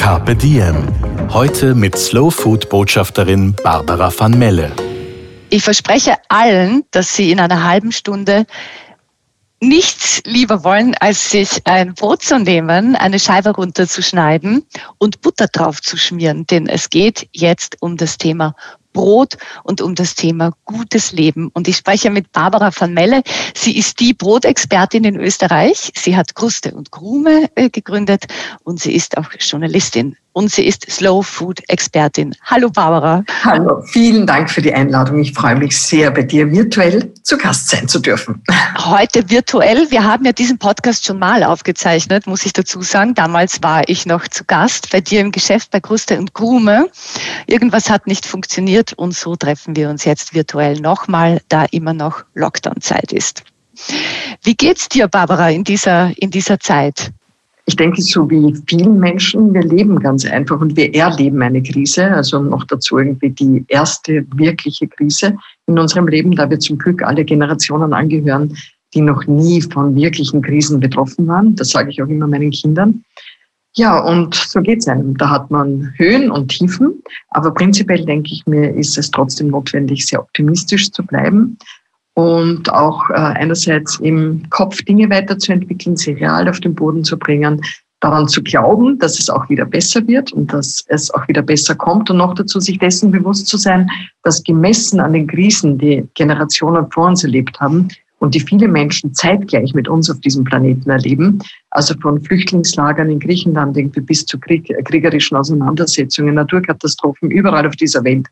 Carpe Diem. Heute mit Slow Food Botschafterin Barbara van Melle. Ich verspreche allen, dass Sie in einer halben Stunde nichts lieber wollen, als sich ein Brot zu nehmen, eine Scheibe runterzuschneiden und Butter drauf zu schmieren. Denn es geht jetzt um das Thema Brot und um das Thema gutes Leben. Und ich spreche mit Barbara van Melle. Sie ist die Brotexpertin in Österreich. Sie hat Kruste und Krume äh, gegründet und sie ist auch Journalistin und sie ist Slow Food Expertin. Hallo Barbara. Hallo, vielen Dank für die Einladung. Ich freue mich sehr, bei dir virtuell zu Gast sein zu dürfen. Heute virtuell. Wir haben ja diesen Podcast schon mal aufgezeichnet, muss ich dazu sagen. Damals war ich noch zu Gast bei dir im Geschäft bei Kruste und Krume. Irgendwas hat nicht funktioniert und so treffen wir uns jetzt virtuell nochmal, da immer noch Lockdown-Zeit ist. Wie geht's dir, Barbara, in dieser, in dieser Zeit? Ich denke, so wie vielen Menschen, wir leben ganz einfach und wir erleben eine Krise, also noch dazu irgendwie die erste wirkliche Krise in unserem Leben, da wir zum Glück alle Generationen angehören, die noch nie von wirklichen Krisen betroffen waren. Das sage ich auch immer meinen Kindern. Ja, und so geht's einem. Da hat man Höhen und Tiefen, aber prinzipiell denke ich mir, ist es trotzdem notwendig, sehr optimistisch zu bleiben, und auch äh, einerseits im Kopf Dinge weiterzuentwickeln, sie real auf den Boden zu bringen, daran zu glauben, dass es auch wieder besser wird und dass es auch wieder besser kommt und noch dazu sich dessen bewusst zu sein, dass gemessen an den Krisen, die Generationen vor uns erlebt haben und die viele Menschen zeitgleich mit uns auf diesem Planeten erleben, also von Flüchtlingslagern in Griechenland irgendwie bis zu Krieg, kriegerischen Auseinandersetzungen, Naturkatastrophen überall auf dieser Welt,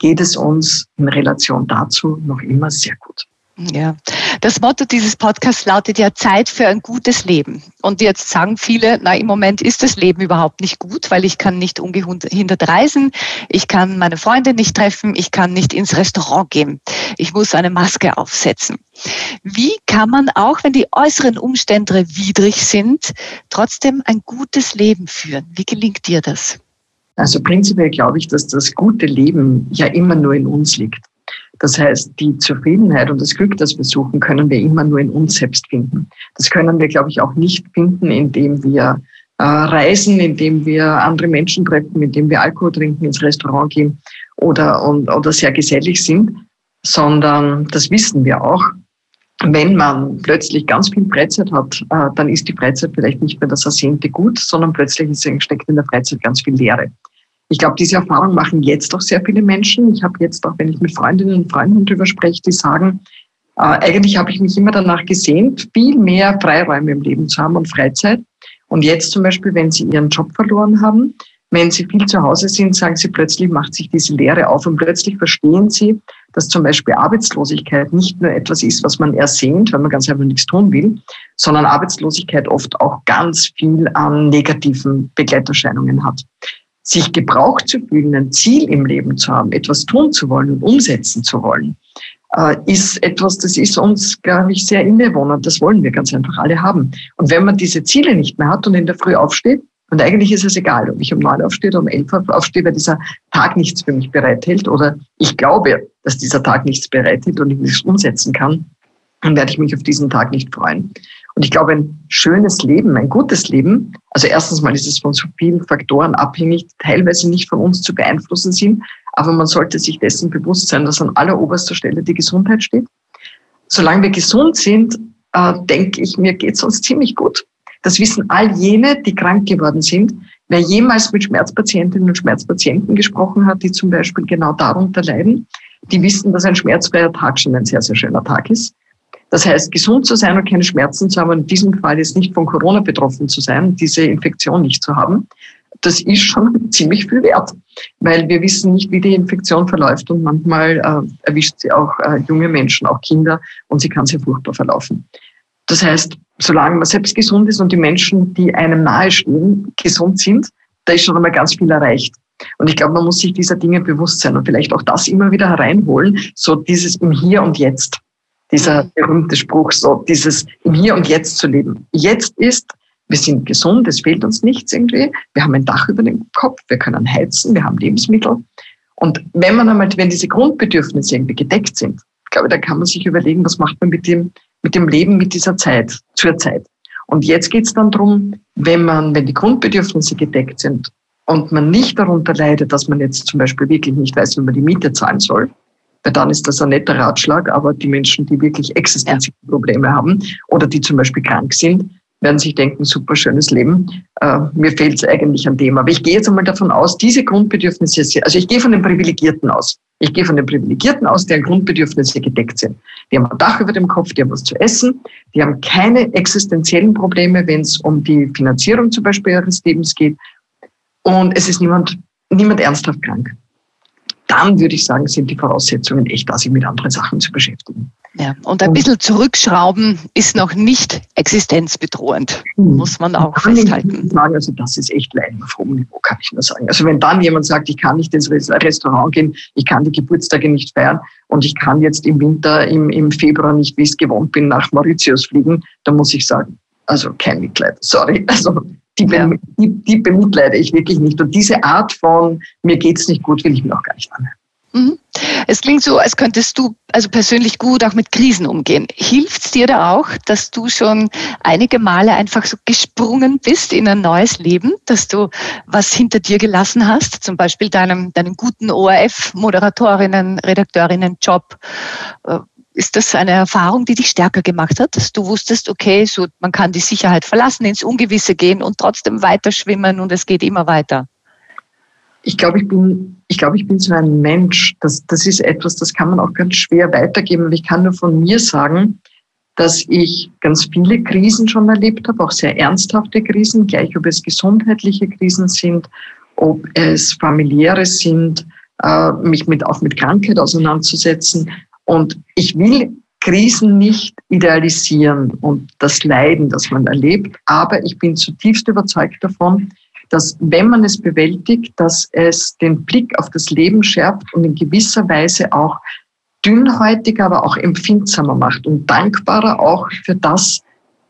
geht es uns in Relation dazu noch immer sehr gut. Ja, das Motto dieses Podcasts lautet ja Zeit für ein gutes Leben. Und jetzt sagen viele, na, im Moment ist das Leben überhaupt nicht gut, weil ich kann nicht ungehindert reisen, ich kann meine Freunde nicht treffen, ich kann nicht ins Restaurant gehen, ich muss eine Maske aufsetzen. Wie kann man, auch wenn die äußeren Umstände widrig sind, trotzdem ein gutes Leben führen? Wie gelingt dir das? Also prinzipiell glaube ich, dass das gute Leben ja immer nur in uns liegt. Das heißt, die Zufriedenheit und das Glück, das wir suchen, können wir immer nur in uns selbst finden. Das können wir, glaube ich, auch nicht finden, indem wir äh, reisen, indem wir andere Menschen treffen, indem wir Alkohol trinken, ins Restaurant gehen oder, und, oder sehr gesellig sind, sondern das wissen wir auch. Wenn man plötzlich ganz viel Freizeit hat, äh, dann ist die Freizeit vielleicht nicht mehr das ersehnte Gut, sondern plötzlich steckt in der Freizeit ganz viel Leere. Ich glaube, diese Erfahrung machen jetzt auch sehr viele Menschen. Ich habe jetzt auch, wenn ich mit Freundinnen und Freunden darüber spreche, die sagen, äh, eigentlich habe ich mich immer danach gesehnt, viel mehr Freiräume im Leben zu haben und Freizeit. Und jetzt zum Beispiel, wenn sie ihren Job verloren haben, wenn sie viel zu Hause sind, sagen sie plötzlich, macht sich diese Lehre auf und plötzlich verstehen sie, dass zum Beispiel Arbeitslosigkeit nicht nur etwas ist, was man ersehnt, weil man ganz einfach nichts tun will, sondern Arbeitslosigkeit oft auch ganz viel an negativen Begleiterscheinungen hat sich gebraucht zu fühlen, ein Ziel im Leben zu haben, etwas tun zu wollen und umsetzen zu wollen, äh, ist etwas, das ist uns, glaube ich, sehr innewohnend. Das wollen wir ganz einfach alle haben. Und wenn man diese Ziele nicht mehr hat und in der Früh aufsteht, und eigentlich ist es egal, ob ich um neun aufstehe oder um elf aufstehe, weil dieser Tag nichts für mich bereithält oder ich glaube, dass dieser Tag nichts bereithält und ich nichts umsetzen kann, dann werde ich mich auf diesen Tag nicht freuen. Und ich glaube, ein schönes Leben, ein gutes Leben, also erstens mal ist es von so vielen Faktoren abhängig, die teilweise nicht von uns zu beeinflussen sind, aber man sollte sich dessen bewusst sein, dass an alleroberster Stelle die Gesundheit steht. Solange wir gesund sind, äh, denke ich, mir geht es uns ziemlich gut. Das wissen all jene, die krank geworden sind. Wer jemals mit Schmerzpatientinnen und Schmerzpatienten gesprochen hat, die zum Beispiel genau darunter leiden, die wissen, dass ein schmerzfreier Tag schon ein sehr, sehr schöner Tag ist. Das heißt, gesund zu sein und keine Schmerzen zu haben, in diesem Fall jetzt nicht von Corona betroffen zu sein, diese Infektion nicht zu haben, das ist schon ziemlich viel wert, weil wir wissen nicht, wie die Infektion verläuft und manchmal äh, erwischt sie auch äh, junge Menschen, auch Kinder und sie kann sehr furchtbar verlaufen. Das heißt, solange man selbst gesund ist und die Menschen, die einem nahestehen, gesund sind, da ist schon einmal ganz viel erreicht. Und ich glaube, man muss sich dieser Dinge bewusst sein und vielleicht auch das immer wieder hereinholen, so dieses im Hier und Jetzt. Dieser berühmte Spruch, so dieses im Hier und Jetzt zu leben. Jetzt ist, wir sind gesund, es fehlt uns nichts irgendwie. Wir haben ein Dach über dem Kopf, wir können heizen, wir haben Lebensmittel. Und wenn man einmal, wenn diese Grundbedürfnisse irgendwie gedeckt sind, glaube ich, da kann man sich überlegen, was macht man mit dem, mit dem Leben, mit dieser Zeit, zur Zeit. Und jetzt geht es dann darum, wenn man, wenn die Grundbedürfnisse gedeckt sind und man nicht darunter leidet, dass man jetzt zum Beispiel wirklich nicht weiß, wie man die Miete zahlen soll, weil dann ist das ein netter Ratschlag, aber die Menschen, die wirklich existenzielle Probleme haben oder die zum Beispiel krank sind, werden sich denken, super schönes Leben. Äh, mir fehlt es eigentlich an dem. Aber ich gehe jetzt einmal davon aus, diese Grundbedürfnisse, also ich gehe von den Privilegierten aus. Ich gehe von den Privilegierten aus, deren Grundbedürfnisse gedeckt sind. Die haben ein Dach über dem Kopf, die haben was zu essen, die haben keine existenziellen Probleme, wenn es um die Finanzierung zum Beispiel ihres Lebens geht. Und es ist niemand, niemand ernsthaft krank dann würde ich sagen, sind die Voraussetzungen echt da, sich mit anderen Sachen zu beschäftigen. Ja, und ein bisschen zurückschrauben ist noch nicht existenzbedrohend, hm. muss man auch kann festhalten. Sagen, also das ist echt Leiden auf hohem Niveau, kann ich nur sagen. Also wenn dann jemand sagt, ich kann nicht ins Restaurant gehen, ich kann die Geburtstage nicht feiern und ich kann jetzt im Winter, im, im Februar nicht, wie ich es gewohnt bin, nach Mauritius fliegen, dann muss ich sagen, also kein Mitleid, sorry. Also die, ja. die, die bemitleide ich wirklich nicht. Und diese Art von mir geht's nicht gut, will ich mir auch gar nicht anhören. Mhm. Es klingt so, als könntest du also persönlich gut auch mit Krisen umgehen. Hilft es dir da auch, dass du schon einige Male einfach so gesprungen bist in ein neues Leben, dass du was hinter dir gelassen hast, zum Beispiel deinem, deinen guten ORF-Moderatorinnen, Redakteurinnen-Job, äh, ist das eine Erfahrung, die dich stärker gemacht hat, dass du wusstest, okay, so man kann die Sicherheit verlassen, ins Ungewisse gehen und trotzdem weiter schwimmen und es geht immer weiter? Ich glaube, ich bin, ich glaube, ich bin so ein Mensch. Das, das ist etwas, das kann man auch ganz schwer weitergeben. Aber ich kann nur von mir sagen, dass ich ganz viele Krisen schon erlebt habe, auch sehr ernsthafte Krisen, gleich ob es gesundheitliche Krisen sind, ob es familiäre sind, äh, mich mit, auch mit Krankheit auseinanderzusetzen. Und ich will Krisen nicht idealisieren und das Leiden, das man erlebt, aber ich bin zutiefst überzeugt davon, dass wenn man es bewältigt, dass es den Blick auf das Leben schärft und in gewisser Weise auch dünnhäutiger, aber auch empfindsamer macht und dankbarer auch für das,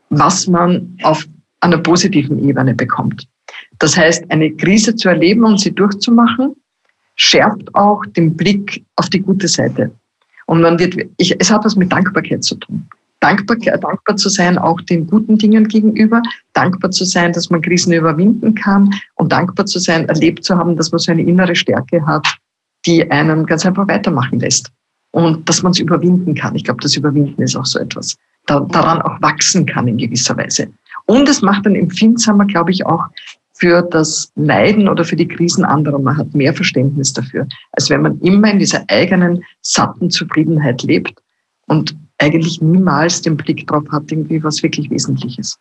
was man auf einer positiven Ebene bekommt. Das heißt, eine Krise zu erleben und sie durchzumachen, schärft auch den Blick auf die gute Seite. Und man wird, ich, es hat was mit Dankbarkeit zu tun. Dankbar, dankbar zu sein auch den guten Dingen gegenüber, dankbar zu sein, dass man Krisen überwinden kann und dankbar zu sein, erlebt zu haben, dass man so eine innere Stärke hat, die einen ganz einfach weitermachen lässt. Und dass man es überwinden kann. Ich glaube, das Überwinden ist auch so etwas. Da, daran auch wachsen kann in gewisser Weise. Und es macht dann empfindsamer, glaube ich, auch für das Leiden oder für die Krisen anderer. Man hat mehr Verständnis dafür, als wenn man immer in dieser eigenen satten Zufriedenheit lebt und eigentlich niemals den Blick drauf hat, irgendwie was wirklich Wesentliches.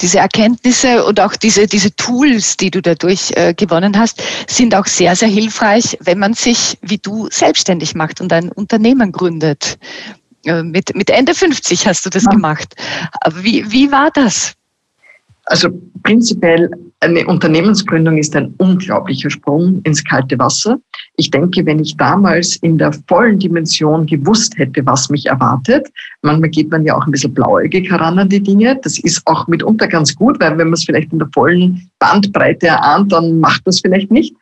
Diese Erkenntnisse und auch diese, diese Tools, die du dadurch äh, gewonnen hast, sind auch sehr, sehr hilfreich, wenn man sich wie du selbstständig macht und ein Unternehmen gründet. Äh, mit, mit Ende 50 hast du das ja. gemacht. Wie, wie war das? Also prinzipiell eine Unternehmensgründung ist ein unglaublicher Sprung ins kalte Wasser. Ich denke, wenn ich damals in der vollen Dimension gewusst hätte, was mich erwartet, manchmal geht man ja auch ein bisschen blauäugig heran an die Dinge. Das ist auch mitunter ganz gut, weil wenn man es vielleicht in der vollen Bandbreite erahnt, dann macht das vielleicht nicht.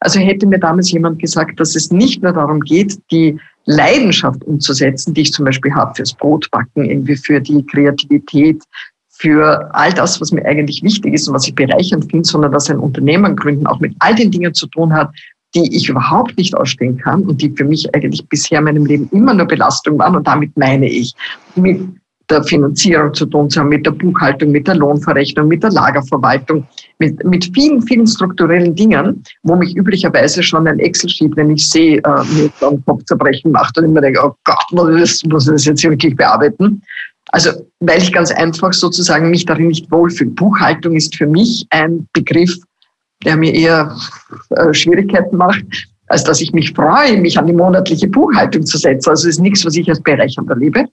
Also hätte mir damals jemand gesagt, dass es nicht nur darum geht, die Leidenschaft umzusetzen, die ich zum Beispiel habe fürs Brotbacken, irgendwie für die Kreativität, für all das, was mir eigentlich wichtig ist und was ich bereichernd finde, sondern dass ein Unternehmen gründen auch mit all den Dingen zu tun hat, die ich überhaupt nicht ausstehen kann und die für mich eigentlich bisher in meinem Leben immer nur Belastung waren. Und damit meine ich, mit der Finanzierung zu tun zu haben, mit der Buchhaltung, mit der Lohnverrechnung, mit der Lagerverwaltung, mit, mit vielen, vielen strukturellen Dingen, wo mich üblicherweise schon ein Excel-Sheet, wenn ich sehe, äh, mir dann Kopfzerbrechen macht und immer denke, oh Gott, muss ich das jetzt wirklich bearbeiten. Also, weil ich ganz einfach sozusagen mich darin nicht wohlfühle. Buchhaltung ist für mich ein Begriff, der mir eher äh, Schwierigkeiten macht, als dass ich mich freue, mich an die monatliche Buchhaltung zu setzen. Also, ist nichts, was ich als bereichernd erlebe.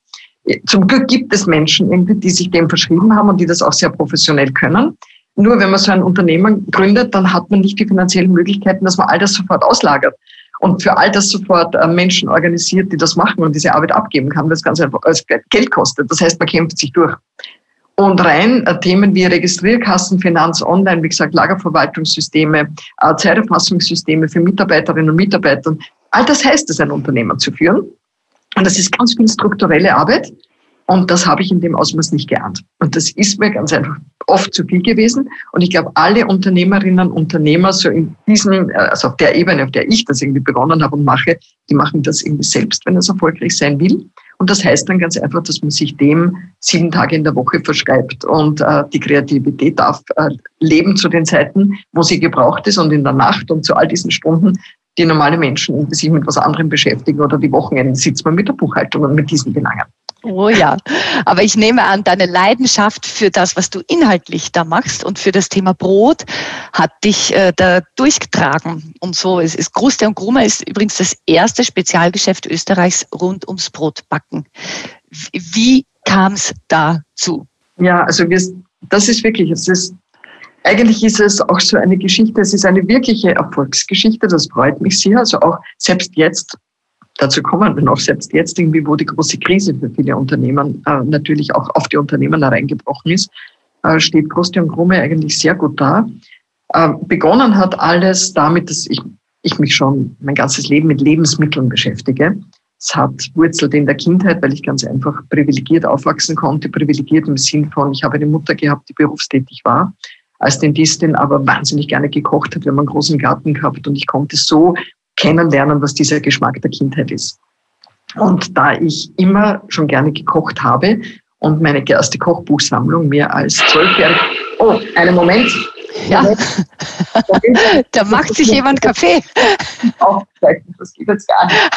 Zum Glück gibt es Menschen, die sich dem verschrieben haben und die das auch sehr professionell können. Nur wenn man so ein Unternehmen gründet, dann hat man nicht die finanziellen Möglichkeiten, dass man all das sofort auslagert und für all das sofort äh, Menschen organisiert, die das machen und diese Arbeit abgeben kann, weil das ganz einfach als Geld kostet. Das heißt, man kämpft sich durch. Und rein äh, Themen wie Registrierkassen, Finanz, Online, wie gesagt, Lagerverwaltungssysteme, äh, Zeiterfassungssysteme für Mitarbeiterinnen und Mitarbeiter, all das heißt es, ein Unternehmen zu führen. Und das ist ganz viel strukturelle Arbeit. Und das habe ich in dem Ausmaß nicht geahnt. Und das ist mir ganz einfach oft zu viel gewesen. Und ich glaube, alle Unternehmerinnen und Unternehmer, so in diesem, also auf der Ebene, auf der ich das irgendwie begonnen habe und mache, die machen das irgendwie selbst, wenn es erfolgreich sein will. Und das heißt dann ganz einfach, dass man sich dem sieben Tage in der Woche verschreibt. Und äh, die Kreativität darf äh, leben zu den Zeiten, wo sie gebraucht ist und in der Nacht und zu all diesen Stunden, die normale Menschen sich mit was anderem beschäftigen oder die Wochenenden sitzt man mit der Buchhaltung und mit diesen Belangen. Oh ja, aber ich nehme an, deine Leidenschaft für das, was du inhaltlich da machst und für das Thema Brot hat dich äh, da durchgetragen. Und so ist, ist Kruste und Grumer ist übrigens das erste Spezialgeschäft Österreichs rund ums Brotbacken. Wie kam es dazu? Ja, also wir, das ist wirklich, es ist, eigentlich ist es auch so eine Geschichte, es ist eine wirkliche Erfolgsgeschichte, das freut mich sehr. Also auch selbst jetzt dazu kommen wir noch, selbst jetzt irgendwie, wo die große Krise für viele Unternehmen äh, natürlich auch auf die Unternehmen hereingebrochen ist, äh, steht und Krumme eigentlich sehr gut da. Äh, begonnen hat alles damit, dass ich, ich mich schon mein ganzes Leben mit Lebensmitteln beschäftige. Es hat wurzelt in der Kindheit, weil ich ganz einfach privilegiert aufwachsen konnte. Privilegiert im Sinn von, ich habe eine Mutter gehabt, die berufstätig war als Dentistin, aber wahnsinnig gerne gekocht hat. Wir haben einen großen Garten gehabt und ich konnte so kennenlernen, was dieser Geschmack der Kindheit ist. Und da ich immer schon gerne gekocht habe und meine erste Kochbuchsammlung mehr als zwölfjährig, oh, einen Moment. Ja, da macht sich jemand Kaffee. Aufzeichnen, das geht jetzt gar nicht.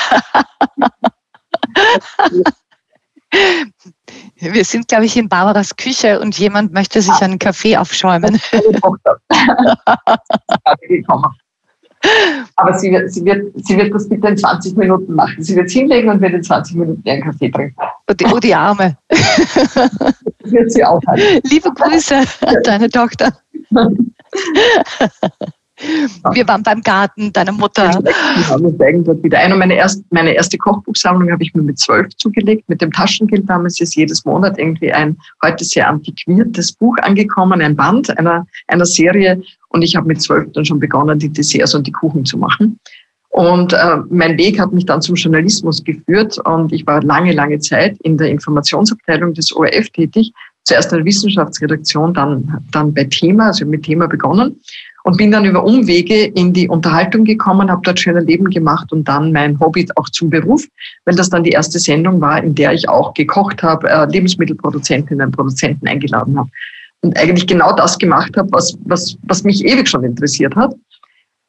Wir sind, glaube ich, in Barbaras Küche und jemand möchte sich einen Kaffee aufschäumen. Aber sie wird, sie, wird, sie wird das bitte in 20 Minuten machen. Sie wird es hinlegen und wird in 20 Minuten einen Kaffee trinken. Oh, die, oh, die Arme. Das wird sie auch halten. Liebe Grüße an deine Tochter. Wir waren beim Garten deiner Mutter. Dort wieder ein. Und meine, erst, meine erste Kochbuchsammlung habe ich mir mit zwölf zugelegt. Mit dem Taschengeld damals ist jedes Monat irgendwie ein heute sehr antiquiertes Buch angekommen, ein Band einer, einer Serie. Und ich habe mit zwölf dann schon begonnen, die Desserts und die Kuchen zu machen. Und äh, mein Weg hat mich dann zum Journalismus geführt und ich war lange, lange Zeit in der Informationsabteilung des ORF tätig. Zuerst in der Wissenschaftsredaktion, dann, dann bei Thema, also mit Thema begonnen und bin dann über Umwege in die Unterhaltung gekommen, habe dort schöner Leben gemacht und dann mein Hobby auch zum Beruf, weil das dann die erste Sendung war, in der ich auch gekocht habe, äh, Lebensmittelproduzentinnen und Produzenten eingeladen habe und eigentlich genau das gemacht habe, was, was, was mich ewig schon interessiert hat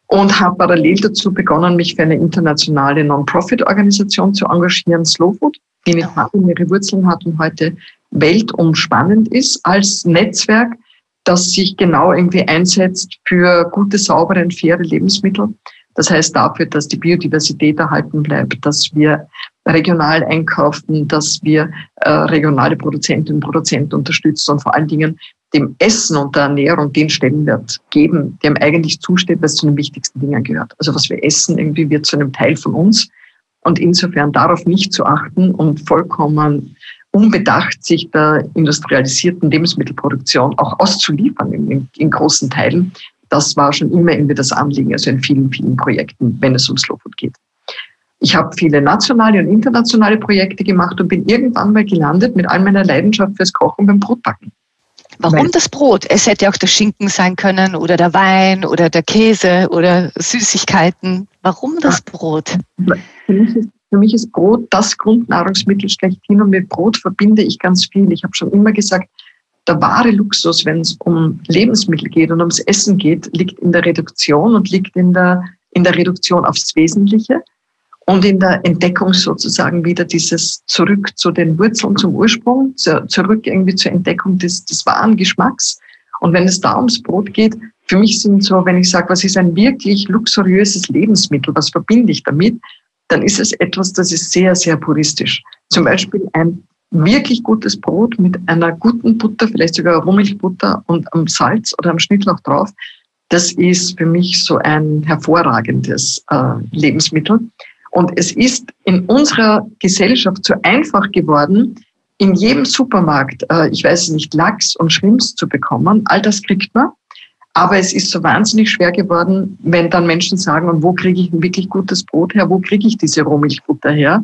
und habe parallel dazu begonnen, mich für eine internationale Non-Profit-Organisation zu engagieren, Slow Food, die in Italien ihre Wurzeln hat und heute weltumspannend ist als Netzwerk das sich genau irgendwie einsetzt für gute, saubere und faire Lebensmittel. Das heißt dafür, dass die Biodiversität erhalten bleibt, dass wir regional einkaufen, dass wir äh, regionale Produzentinnen und Produzenten unterstützen und vor allen Dingen dem Essen und der Ernährung den Stellenwert geben, dem eigentlich zusteht, was zu den wichtigsten Dingen gehört. Also was wir essen, irgendwie wird zu einem Teil von uns. Und insofern darauf nicht zu achten und vollkommen unbedacht, sich der industrialisierten Lebensmittelproduktion auch auszuliefern in, in, großen Teilen. Das war schon immer irgendwie das Anliegen, also in vielen, vielen Projekten, wenn es um Slow Food geht. Ich habe viele nationale und internationale Projekte gemacht und bin irgendwann mal gelandet mit all meiner Leidenschaft fürs Kochen beim Brotbacken. Warum Weil, das Brot? Es hätte auch der Schinken sein können oder der Wein oder der Käse oder Süßigkeiten. Warum das Brot? Für mich ist für mich ist Brot das Grundnahrungsmittel schlechthin und mit Brot verbinde ich ganz viel. Ich habe schon immer gesagt, der wahre Luxus, wenn es um Lebensmittel geht und ums Essen geht, liegt in der Reduktion und liegt in der, in der Reduktion aufs Wesentliche und in der Entdeckung sozusagen wieder dieses zurück zu den Wurzeln, zum Ursprung, zurück irgendwie zur Entdeckung des, des wahren Geschmacks. Und wenn es da ums Brot geht, für mich sind so, wenn ich sage, was ist ein wirklich luxuriöses Lebensmittel, was verbinde ich damit, dann ist es etwas, das ist sehr, sehr puristisch. Zum Beispiel ein wirklich gutes Brot mit einer guten Butter, vielleicht sogar Rohmilchbutter und am Salz oder am Schnittlauch drauf, das ist für mich so ein hervorragendes äh, Lebensmittel. Und es ist in unserer Gesellschaft so einfach geworden, in jedem Supermarkt, äh, ich weiß nicht, Lachs und Schrimps zu bekommen. All das kriegt man. Aber es ist so wahnsinnig schwer geworden, wenn dann Menschen sagen, und wo kriege ich ein wirklich gutes Brot her? Wo kriege ich diese Rohmilchbutter her?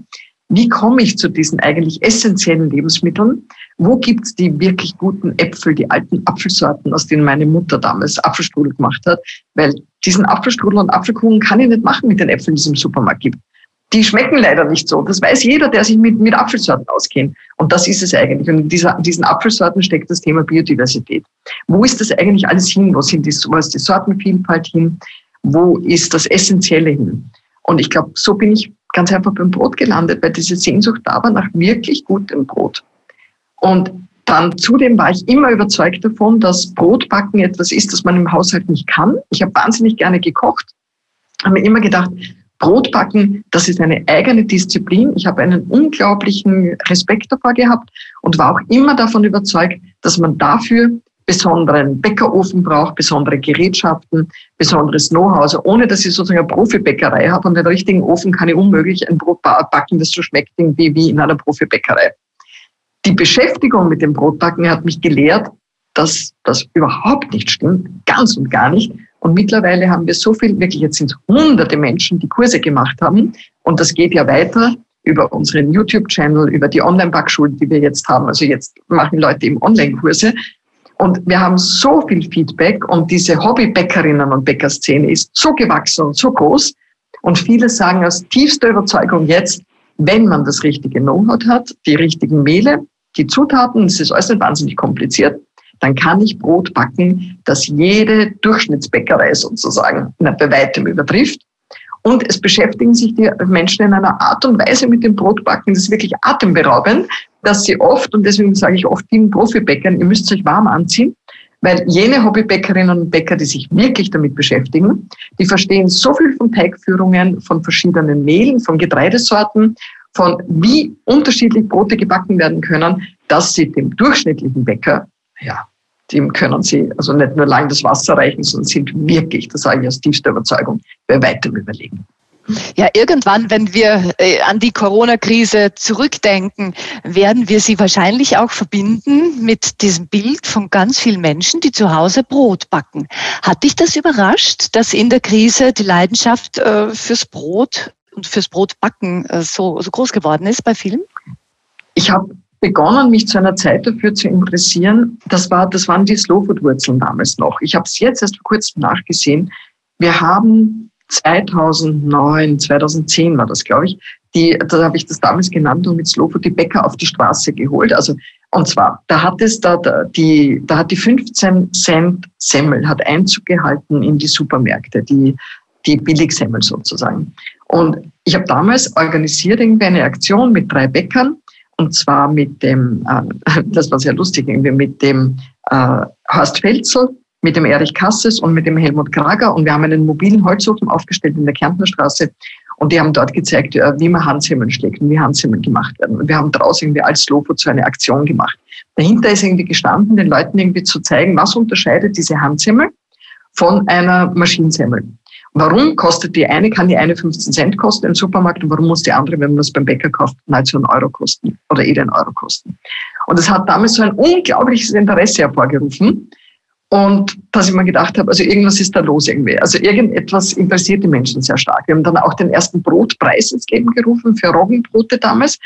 Wie komme ich zu diesen eigentlich essentiellen Lebensmitteln? Wo gibt es die wirklich guten Äpfel, die alten Apfelsorten, aus denen meine Mutter damals Apfelstrudel gemacht hat? Weil diesen Apfelstrudel und Apfelkuchen kann ich nicht machen mit den Äpfeln, die es im Supermarkt gibt. Die schmecken leider nicht so. Das weiß jeder, der sich mit, mit Apfelsorten auskennt. Und das ist es eigentlich. Und in dieser, diesen Apfelsorten steckt das Thema Biodiversität. Wo ist das eigentlich alles hin? Wo, sind die, wo ist die Sortenvielfalt hin? Wo ist das Essentielle hin? Und ich glaube, so bin ich ganz einfach beim Brot gelandet, weil diese Sehnsucht da war nach wirklich gutem Brot. Und dann zudem war ich immer überzeugt davon, dass Brotbacken etwas ist, das man im Haushalt nicht kann. Ich habe wahnsinnig gerne gekocht, habe mir immer gedacht, Brotbacken, das ist eine eigene Disziplin. Ich habe einen unglaublichen Respekt davor gehabt und war auch immer davon überzeugt, dass man dafür besonderen Bäckerofen braucht, besondere Gerätschaften, besonderes Know-how. Also ohne, dass ich sozusagen eine Profibäckerei habe und den richtigen Ofen kann ich unmöglich ein Brot backen, das so schmeckt wie, wie in einer Profibäckerei. Die Beschäftigung mit dem Brotbacken hat mich gelehrt, dass das überhaupt nicht stimmt, ganz und gar nicht. Und mittlerweile haben wir so viel, wirklich jetzt sind es hunderte Menschen, die Kurse gemacht haben. Und das geht ja weiter über unseren YouTube-Channel, über die Online-Backschulen, die wir jetzt haben. Also jetzt machen Leute eben Online-Kurse. Und wir haben so viel Feedback und diese Hobbybäckerinnen und Bäckerszene ist so gewachsen und so groß. Und viele sagen aus tiefster Überzeugung jetzt, wenn man das richtige Know-how hat, die richtigen Mehle, die Zutaten, das ist alles nicht wahnsinnig kompliziert, dann kann ich Brot backen, das jede Durchschnittsbäckerei sozusagen bei weitem übertrifft. Und es beschäftigen sich die Menschen in einer Art und Weise mit dem Brotbacken, das ist wirklich atemberaubend, dass sie oft, und deswegen sage ich oft vielen Profibäckern, ihr müsst euch warm anziehen, weil jene Hobbybäckerinnen und Bäcker, die sich wirklich damit beschäftigen, die verstehen so viel von Teigführungen, von verschiedenen Mehlen, von Getreidesorten, von wie unterschiedlich Brote gebacken werden können, dass sie dem durchschnittlichen Bäcker, ja, dem können sie also nicht nur lang das Wasser reichen, sondern sind wirklich, das sage ich aus tiefster Überzeugung, bei weitem überlegen. Ja, irgendwann, wenn wir äh, an die Corona-Krise zurückdenken, werden wir sie wahrscheinlich auch verbinden mit diesem Bild von ganz vielen Menschen, die zu Hause Brot backen. Hat dich das überrascht, dass in der Krise die Leidenschaft äh, fürs Brot und fürs Brotbacken äh, so, so groß geworden ist bei vielen? Ich habe begonnen, mich zu einer Zeit dafür zu interessieren. Das, war, das waren die Slowfood-Wurzeln damals noch. Ich habe es jetzt erst vor kurzem nachgesehen. Wir haben 2009, 2010 war das, glaube ich, die, da habe ich das damals genannt und mit Slowfood die Bäcker auf die Straße geholt. Also, und zwar, da hat es da, da die, da hat die 15 Cent Semmel hat Einzug gehalten in die Supermärkte, die, die Billigsemmel sozusagen. Und ich habe damals organisiert irgendwie eine Aktion mit drei Bäckern und zwar mit dem, äh, das war sehr lustig, irgendwie mit dem äh, Horst Felzel, mit dem Erich Kasses und mit dem Helmut Krager. Und wir haben einen mobilen Holzofen aufgestellt in der Kärntner Straße. Und die haben dort gezeigt, äh, wie man Handsemmeln schlägt und wie Handsemmeln gemacht werden. Und wir haben daraus irgendwie als Logo zu einer Aktion gemacht. Dahinter ist irgendwie gestanden, den Leuten irgendwie zu zeigen, was unterscheidet diese Handsemmel von einer Maschinensemmel. Warum kostet die eine, kann die eine 15 Cent kosten im Supermarkt und warum muss die andere, wenn man es beim Bäcker kauft, nahezu einen Euro kosten oder eh einen Euro kosten? Und es hat damals so ein unglaubliches Interesse hervorgerufen. Und dass ich mir gedacht habe, also irgendwas ist da los irgendwie. Also irgendetwas interessiert die Menschen sehr stark. Wir haben dann auch den ersten Brotpreis ins Leben gerufen für Roggenbrote damals.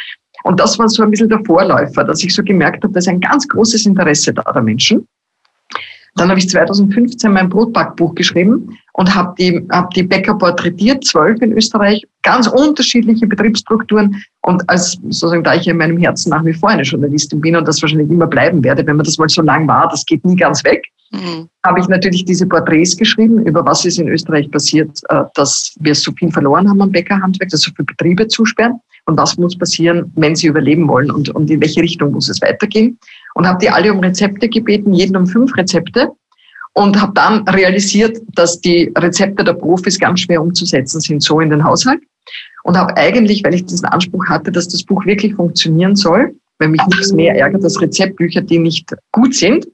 Und das war so ein bisschen der Vorläufer, dass ich so gemerkt habe, da ist ein ganz großes Interesse da der Menschen. Dann habe ich 2015 mein Brotbackbuch geschrieben und habe die, hab die Bäcker porträtiert, zwölf in Österreich, ganz unterschiedliche Betriebsstrukturen. Und als sozusagen, da ich in meinem Herzen nach wie vor eine Journalistin bin und das wahrscheinlich immer bleiben werde, wenn man das mal so lang war, das geht nie ganz weg, mhm. habe ich natürlich diese Porträts geschrieben, über was ist in Österreich passiert, äh, dass wir so viel verloren haben am Bäckerhandwerk, dass so viele Betriebe zusperren und was muss passieren, wenn sie überleben wollen und, und in welche Richtung muss es weitergehen und habe die alle um Rezepte gebeten, jeden um fünf Rezepte und habe dann realisiert, dass die Rezepte der Profis ganz schwer umzusetzen sind, so in den Haushalt. Und habe eigentlich, weil ich diesen Anspruch hatte, dass das Buch wirklich funktionieren soll, weil mich nichts mehr ärgert als Rezeptbücher, die nicht gut sind,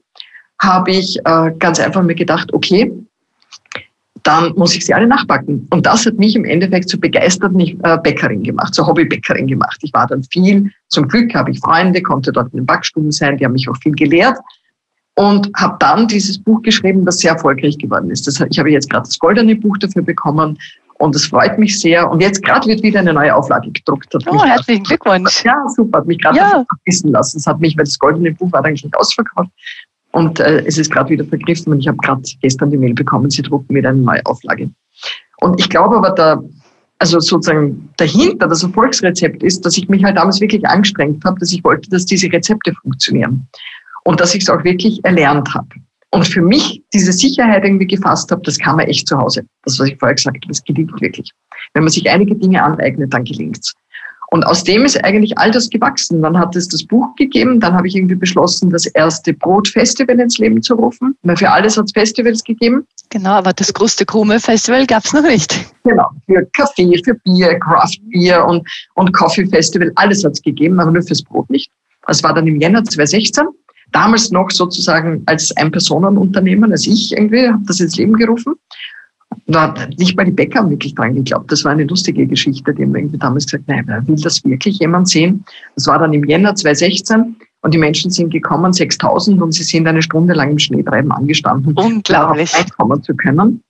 habe ich äh, ganz einfach mir gedacht, okay, dann muss ich sie alle nachbacken. Und das hat mich im Endeffekt zur begeisterten äh, Bäckerin gemacht, zur Hobbybäckerin gemacht. Ich war dann viel, zum Glück habe ich Freunde, konnte dort in den Backstuben sein, die haben mich auch viel gelehrt und habe dann dieses Buch geschrieben, das sehr erfolgreich geworden ist. Das, ich habe jetzt gerade das goldene Buch dafür bekommen und es freut mich sehr. Und jetzt gerade wird wieder eine neue Auflage gedruckt. Hat oh, herzlichen Glückwunsch. Ja, super. Hat mich gerade ja. wissen lassen. Es hat mich, weil das goldene Buch war eigentlich ausverkauft. Und äh, es ist gerade wieder vergriffen und ich habe gerade gestern die Mail bekommen, sie drucken wieder eine neue Auflage. Und ich glaube aber, da, also sozusagen dahinter, das Erfolgsrezept ist, dass ich mich halt damals wirklich angestrengt habe, dass ich wollte, dass diese Rezepte funktionieren und dass ich es auch wirklich erlernt habe. Und für mich diese Sicherheit irgendwie gefasst habe, das kann man echt zu Hause. Das, was ich vorher gesagt habe, das gelingt wirklich. Wenn man sich einige Dinge aneignet, dann gelingt's. Und aus dem ist eigentlich all das gewachsen. Dann hat es das Buch gegeben, dann habe ich irgendwie beschlossen, das erste Brotfestival ins Leben zu rufen. Weil für alles hat es Festivals gegeben. Genau, aber das größte Krume-Festival gab es noch nicht. Genau, für Kaffee, für Bier, Craft Beer und, und Coffee Festival, alles hat es gegeben, aber nur fürs Brot nicht. Das war dann im Jänner 2016 damals noch sozusagen als Ein-Personen-Unternehmen, als ich irgendwie, habe das ins Leben gerufen. Da hat nicht mal die Bäcker haben wirklich dran geglaubt. Das war eine lustige Geschichte. Die haben irgendwie damals gesagt, nein, will das wirklich jemand sehen? Das war dann im Jänner 2016 und die Menschen sind gekommen, 6000 und sie sind eine Stunde lang im Schneetreiben angestanden. Um zu können.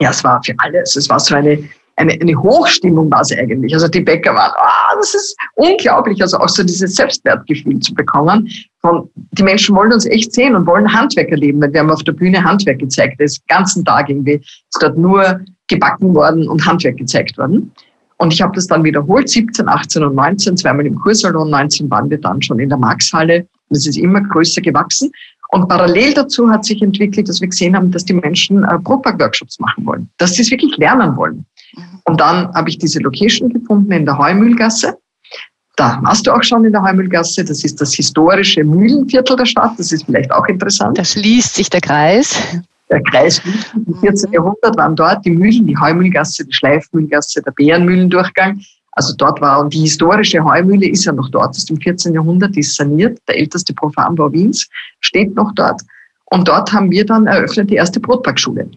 Ja, es war für alles. Es war so eine eine, eine Hochstimmung war es eigentlich. Also die Bäcker waren, ah, das ist unglaublich. Also auch so dieses Selbstwertgefühl zu bekommen. Von, die Menschen wollen uns echt sehen und wollen Handwerk erleben, weil wir haben auf der Bühne Handwerk gezeigt. Das ganzen Tag irgendwie ist dort nur gebacken worden und Handwerk gezeigt worden. Und ich habe das dann wiederholt, 17, 18 und 19, zweimal im Kursalon, 19 waren wir dann schon in der Markshalle. Und es ist immer größer gewachsen. Und parallel dazu hat sich entwickelt, dass wir gesehen haben, dass die Menschen äh, Brotback-Workshops machen wollen, dass sie es wirklich lernen wollen. Und dann habe ich diese Location gefunden in der Heumühlgasse. Da warst du auch schon in der Heumühlgasse. Das ist das historische Mühlenviertel der Stadt. Das ist vielleicht auch interessant. Da schließt sich der Kreis. Der Kreis sich. Im 14. Jahrhundert waren dort die Mühlen, die Heumühlgasse, die Schleifmühlgasse, der Bärenmühlendurchgang. Also dort war, und die historische Heumühle ist ja noch dort, ist im 14. Jahrhundert, die ist saniert, der älteste Profanbau Wiens steht noch dort. Und dort haben wir dann eröffnet die erste Brotbackschule.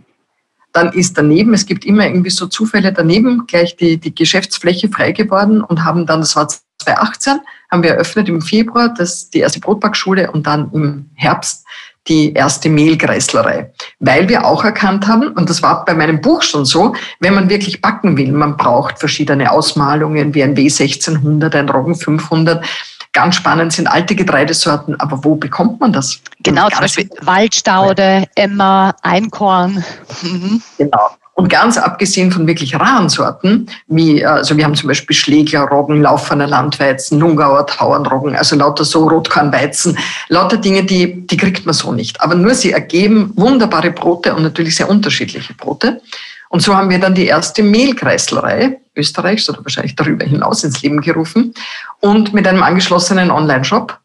Dann ist daneben, es gibt immer irgendwie so Zufälle daneben, gleich die, die Geschäftsfläche frei geworden und haben dann, das war 2018, haben wir eröffnet im Februar das, die erste Brotbackschule und dann im Herbst die erste Mehlkreislerei, weil wir auch erkannt haben, und das war bei meinem Buch schon so, wenn man wirklich backen will, man braucht verschiedene Ausmalungen wie ein W1600, ein Roggen 500, Ganz spannend sind alte Getreidesorten, aber wo bekommt man das? Genau, zum Beispiel Waldstaude, Emmer, Einkorn. Mhm. Genau. Und ganz abgesehen von wirklich raren Sorten, wie, also wir haben zum Beispiel Schlägler, Roggen, Laufener Landweizen, Lungauer Tauernroggen, also lauter so Rotkornweizen, lauter Dinge, die, die kriegt man so nicht. Aber nur sie ergeben wunderbare Brote und natürlich sehr unterschiedliche Brote. Und so haben wir dann die erste Mehlkreislerei Österreichs oder wahrscheinlich darüber hinaus ins Leben gerufen und mit einem angeschlossenen Online-Shop.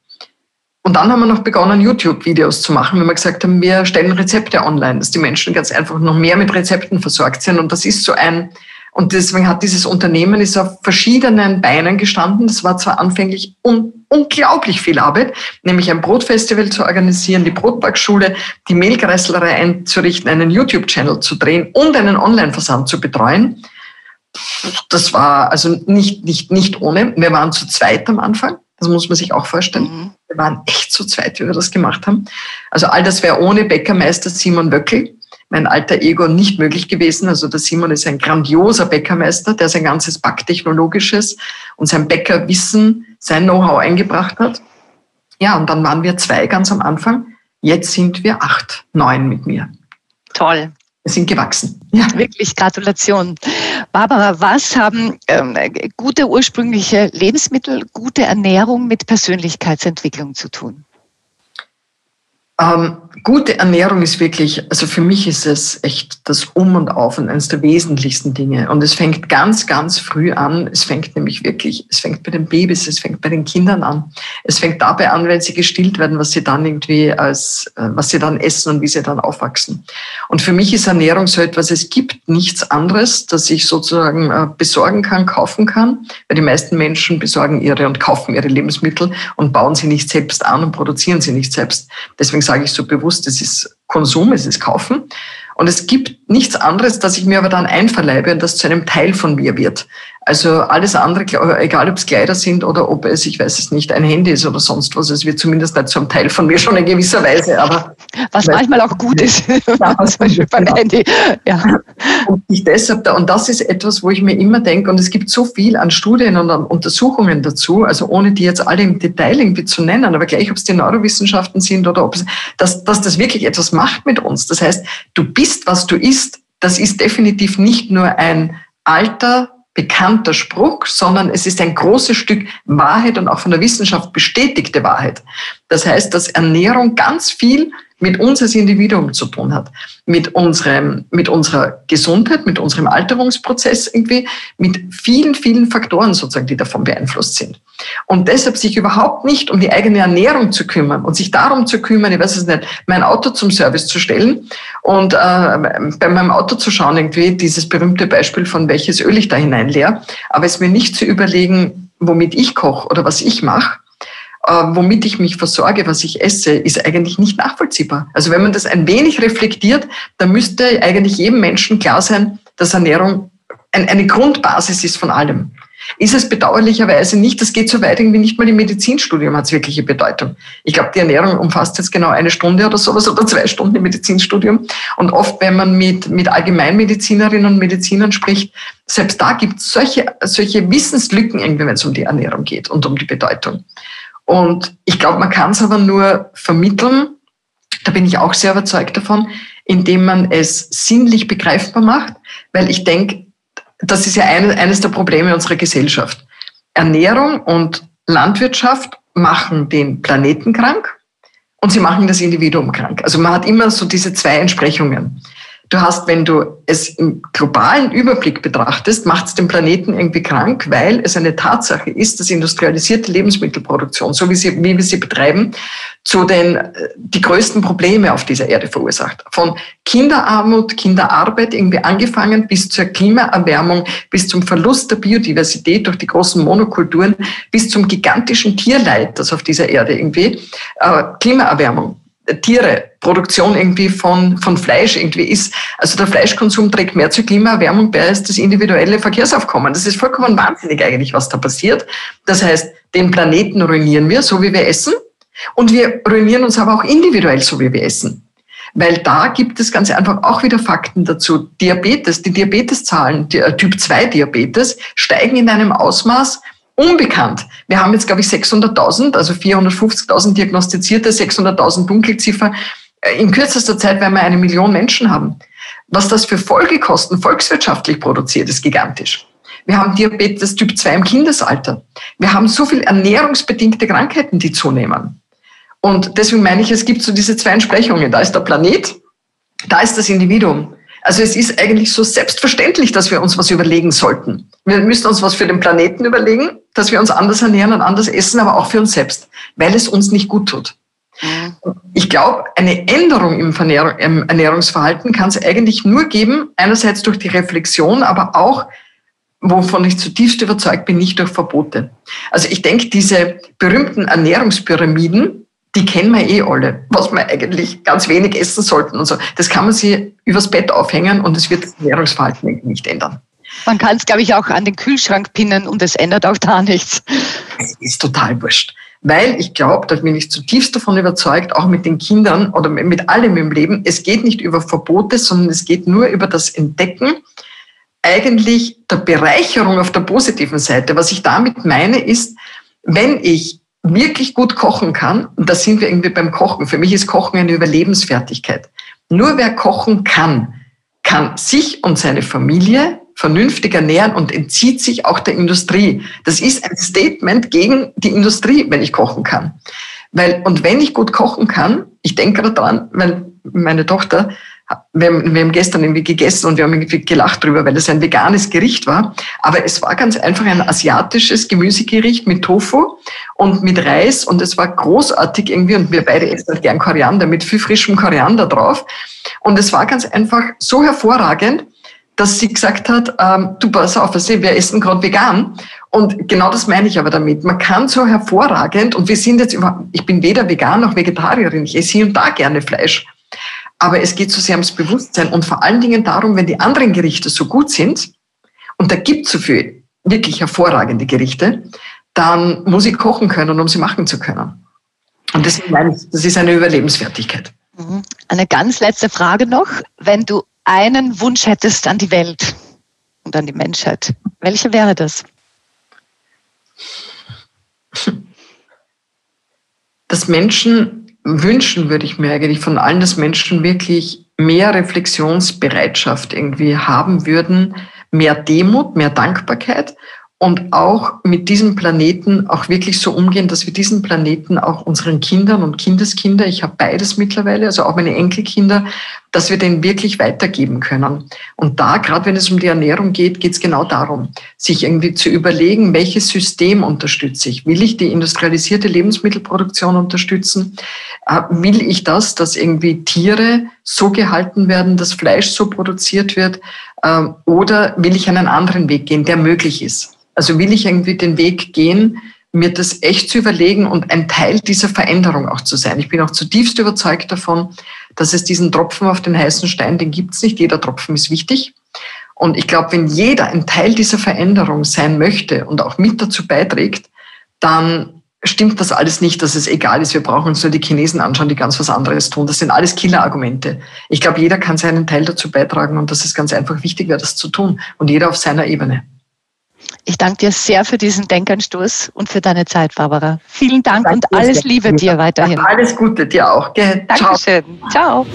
Und dann haben wir noch begonnen, YouTube-Videos zu machen, wenn wir gesagt haben, wir stellen Rezepte online, dass die Menschen ganz einfach noch mehr mit Rezepten versorgt sind. Und das ist so ein, und deswegen hat dieses Unternehmen ist auf verschiedenen Beinen gestanden. Das war zwar anfänglich un unglaublich viel Arbeit, nämlich ein Brotfestival zu organisieren, die Brotbackschule, die Mehlkreislerei einzurichten, einen YouTube-Channel zu drehen und einen Online-Versand zu betreuen. Das war also nicht, nicht, nicht ohne. Wir waren zu zweit am Anfang. Das muss man sich auch vorstellen. Mhm. Wir waren echt zu zweit, wie wir das gemacht haben. Also all das wäre ohne Bäckermeister Simon Wöckel, mein alter Ego, nicht möglich gewesen. Also der Simon ist ein grandioser Bäckermeister, der sein ganzes Backtechnologisches und sein Bäckerwissen, sein Know-how eingebracht hat. Ja, und dann waren wir zwei ganz am Anfang. Jetzt sind wir acht, neun mit mir. Toll. Wir sind gewachsen. Ja. Wirklich Gratulation. Barbara, was haben ähm, gute ursprüngliche Lebensmittel, gute Ernährung mit Persönlichkeitsentwicklung zu tun? Ähm, gute Ernährung ist wirklich, also für mich ist es echt das Um und Auf und eines der wesentlichsten Dinge. Und es fängt ganz, ganz früh an. Es fängt nämlich wirklich, es fängt bei den Babys, es fängt bei den Kindern an. Es fängt dabei an, wenn sie gestillt werden, was sie dann irgendwie als, äh, was sie dann essen und wie sie dann aufwachsen. Und für mich ist Ernährung so etwas, es gibt nichts anderes, das ich sozusagen äh, besorgen kann, kaufen kann. Weil die meisten Menschen besorgen ihre und kaufen ihre Lebensmittel und bauen sie nicht selbst an und produzieren sie nicht selbst. Deswegen sage ich so bewusst, es ist Konsum, es ist Kaufen. Und es gibt nichts anderes, das ich mir aber dann einverleibe und das zu einem Teil von mir wird. Also alles andere, egal ob es Kleider sind oder ob es, ich weiß es nicht, ein Handy ist oder sonst was, es wird zumindest nicht zum Teil von mir schon in gewisser Weise. Aber was manchmal auch gut ist, ja, zum Beispiel beim genau. Handy. Ja. Und ich deshalb da, und das ist etwas, wo ich mir immer denke, und es gibt so viel an Studien und an Untersuchungen dazu, also ohne die jetzt alle im Detail irgendwie zu nennen, aber gleich, ob es die Neurowissenschaften sind oder ob es, dass, dass das wirklich etwas macht mit uns. Das heißt, du bist, was du isst, das ist definitiv nicht nur ein alter, bekannter Spruch, sondern es ist ein großes Stück Wahrheit und auch von der Wissenschaft bestätigte Wahrheit. Das heißt, dass Ernährung ganz viel mit uns als Individuum zu tun hat, mit unserem, mit unserer Gesundheit, mit unserem Alterungsprozess irgendwie, mit vielen, vielen Faktoren sozusagen, die davon beeinflusst sind. Und deshalb sich überhaupt nicht um die eigene Ernährung zu kümmern und sich darum zu kümmern, ich weiß es nicht, mein Auto zum Service zu stellen und äh, bei meinem Auto zu schauen, irgendwie dieses berühmte Beispiel von welches Öl ich da hinein leer, aber es mir nicht zu überlegen, womit ich koche oder was ich mache, womit ich mich versorge, was ich esse, ist eigentlich nicht nachvollziehbar. Also wenn man das ein wenig reflektiert, dann müsste eigentlich jedem Menschen klar sein, dass Ernährung eine Grundbasis ist von allem. Ist es bedauerlicherweise nicht, das geht so weit, irgendwie nicht mal im Medizinstudium hat es wirkliche Bedeutung. Ich glaube, die Ernährung umfasst jetzt genau eine Stunde oder sowas oder zwei Stunden im Medizinstudium. Und oft, wenn man mit, mit Allgemeinmedizinerinnen und Medizinern spricht, selbst da gibt es solche, solche Wissenslücken irgendwie, wenn es um die Ernährung geht und um die Bedeutung. Und ich glaube, man kann es aber nur vermitteln, da bin ich auch sehr überzeugt davon, indem man es sinnlich begreifbar macht, weil ich denke, das ist ja eines der Probleme unserer Gesellschaft. Ernährung und Landwirtschaft machen den Planeten krank und sie machen das Individuum krank. Also man hat immer so diese zwei Entsprechungen. Du hast, wenn du es im globalen Überblick betrachtest, macht es den Planeten irgendwie krank, weil es eine Tatsache ist, dass industrialisierte Lebensmittelproduktion, so wie, sie, wie wir sie betreiben, zu den äh, die größten Probleme auf dieser Erde verursacht. Von Kinderarmut, Kinderarbeit irgendwie angefangen bis zur Klimaerwärmung, bis zum Verlust der Biodiversität durch die großen Monokulturen, bis zum gigantischen Tierleid, das auf dieser Erde irgendwie äh, Klimaerwärmung Tiere, Produktion irgendwie von, von Fleisch irgendwie ist. Also der Fleischkonsum trägt mehr zur Klimaerwärmung bei als das individuelle Verkehrsaufkommen. Das ist vollkommen wahnsinnig eigentlich, was da passiert. Das heißt, den Planeten ruinieren wir, so wie wir essen. Und wir ruinieren uns aber auch individuell, so wie wir essen. Weil da gibt es ganz einfach auch wieder Fakten dazu. Diabetes, die Diabeteszahlen, äh, Typ 2 Diabetes steigen in einem Ausmaß, unbekannt. Wir haben jetzt, glaube ich, 600.000, also 450.000 diagnostizierte, 600.000 Dunkelziffer. Äh, in kürzester Zeit werden wir eine Million Menschen haben. Was das für Folgekosten volkswirtschaftlich produziert, ist gigantisch. Wir haben Diabetes Typ 2 im Kindesalter. Wir haben so viel ernährungsbedingte Krankheiten, die zunehmen. Und deswegen meine ich, es gibt so diese zwei Entsprechungen. Da ist der Planet, da ist das Individuum. Also es ist eigentlich so selbstverständlich, dass wir uns was überlegen sollten. Wir müssen uns was für den Planeten überlegen, dass wir uns anders ernähren und anders essen, aber auch für uns selbst, weil es uns nicht gut tut. Mhm. Ich glaube, eine Änderung im Ernährungsverhalten kann es eigentlich nur geben, einerseits durch die Reflexion, aber auch, wovon ich zutiefst überzeugt bin, nicht durch Verbote. Also ich denke, diese berühmten Ernährungspyramiden, die kennen wir eh alle, was wir eigentlich ganz wenig essen sollten und so. Das kann man sich übers Bett aufhängen und es wird das Ernährungsverhalten nicht ändern. Man kann es, glaube ich, auch an den Kühlschrank pinnen und es ändert auch da nichts. Es ist total wurscht. Weil ich glaube, da bin ich zutiefst davon überzeugt, auch mit den Kindern oder mit allem im Leben, es geht nicht über Verbote, sondern es geht nur über das Entdecken eigentlich der Bereicherung auf der positiven Seite. Was ich damit meine, ist, wenn ich wirklich gut kochen kann, und da sind wir irgendwie beim Kochen. Für mich ist Kochen eine Überlebensfertigkeit. Nur wer kochen kann, kann sich und seine Familie vernünftig ernähren und entzieht sich auch der Industrie. Das ist ein Statement gegen die Industrie, wenn ich kochen kann. Weil, und wenn ich gut kochen kann, ich denke daran, weil meine Tochter wir haben, wir haben gestern irgendwie gegessen und wir haben irgendwie gelacht drüber, weil es ein veganes Gericht war. Aber es war ganz einfach ein asiatisches Gemüsegericht mit Tofu und mit Reis und es war großartig irgendwie und wir beide essen halt gern Koriander mit viel frischem Koriander drauf. Und es war ganz einfach so hervorragend, dass sie gesagt hat, ähm, du pass auf, wir essen gerade vegan. Und genau das meine ich aber damit. Man kann so hervorragend, und wir sind jetzt über, ich bin weder vegan noch Vegetarierin, ich esse hier und da gerne Fleisch. Aber es geht so sehr ums Bewusstsein und vor allen Dingen darum, wenn die anderen Gerichte so gut sind, und da gibt es so viel wirklich hervorragende Gerichte, dann muss ich kochen können, um sie machen zu können. Und das ist eine Überlebensfertigkeit. Mhm. Eine ganz letzte Frage noch. Wenn du einen Wunsch hättest an die Welt und an die Menschheit, welcher wäre das? Dass Menschen wünschen würde ich mir eigentlich von allen, dass Menschen wirklich mehr Reflexionsbereitschaft irgendwie haben würden, mehr Demut, mehr Dankbarkeit und auch mit diesem Planeten auch wirklich so umgehen, dass wir diesen Planeten auch unseren Kindern und Kindeskinder, ich habe beides mittlerweile, also auch meine Enkelkinder, dass wir den wirklich weitergeben können. Und da, gerade wenn es um die Ernährung geht, geht es genau darum, sich irgendwie zu überlegen, welches System unterstütze ich? Will ich die industrialisierte Lebensmittelproduktion unterstützen? Äh, will ich das, dass irgendwie Tiere so gehalten werden, dass Fleisch so produziert wird? Äh, oder will ich einen anderen Weg gehen, der möglich ist? Also will ich irgendwie den Weg gehen, mir das echt zu überlegen und ein Teil dieser Veränderung auch zu sein. Ich bin auch zutiefst überzeugt davon, dass es diesen Tropfen auf den heißen Stein, den gibt es nicht. Jeder Tropfen ist wichtig. Und ich glaube, wenn jeder ein Teil dieser Veränderung sein möchte und auch mit dazu beiträgt, dann stimmt das alles nicht, dass es egal ist. Wir brauchen uns nur die Chinesen anschauen, die ganz was anderes tun. Das sind alles Killerargumente. Ich glaube, jeder kann seinen Teil dazu beitragen und das ist ganz einfach wichtig wäre, das zu tun. Und jeder auf seiner Ebene. Ich danke dir sehr für diesen Denkanstoß und für deine Zeit, Barbara. Vielen Dank danke und alles Liebe dir weiterhin. Alles Gute dir auch. Gell? Dankeschön. Ciao.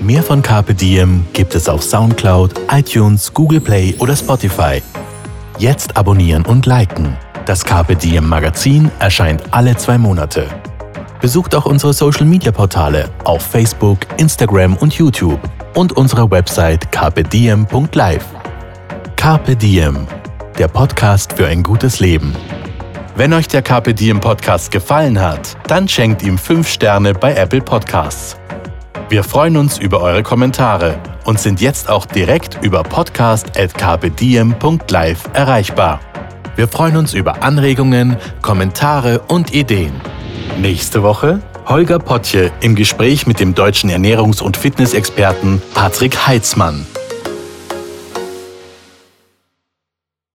Mehr von Carpe Diem gibt es auf Soundcloud, iTunes, Google Play oder Spotify. Jetzt abonnieren und liken. Das Carpe Diem Magazin erscheint alle zwei Monate. Besucht auch unsere Social Media Portale auf Facebook, Instagram und YouTube und unsere Website carpediem.live. Carpe Diem der Podcast für ein gutes Leben. Wenn euch der Carpe Diem Podcast gefallen hat, dann schenkt ihm 5 Sterne bei Apple Podcasts. Wir freuen uns über eure Kommentare und sind jetzt auch direkt über podcast.carpediem.live erreichbar. Wir freuen uns über Anregungen, Kommentare und Ideen. Nächste Woche Holger Potje im Gespräch mit dem deutschen Ernährungs- und Fitnessexperten Patrick Heitzmann.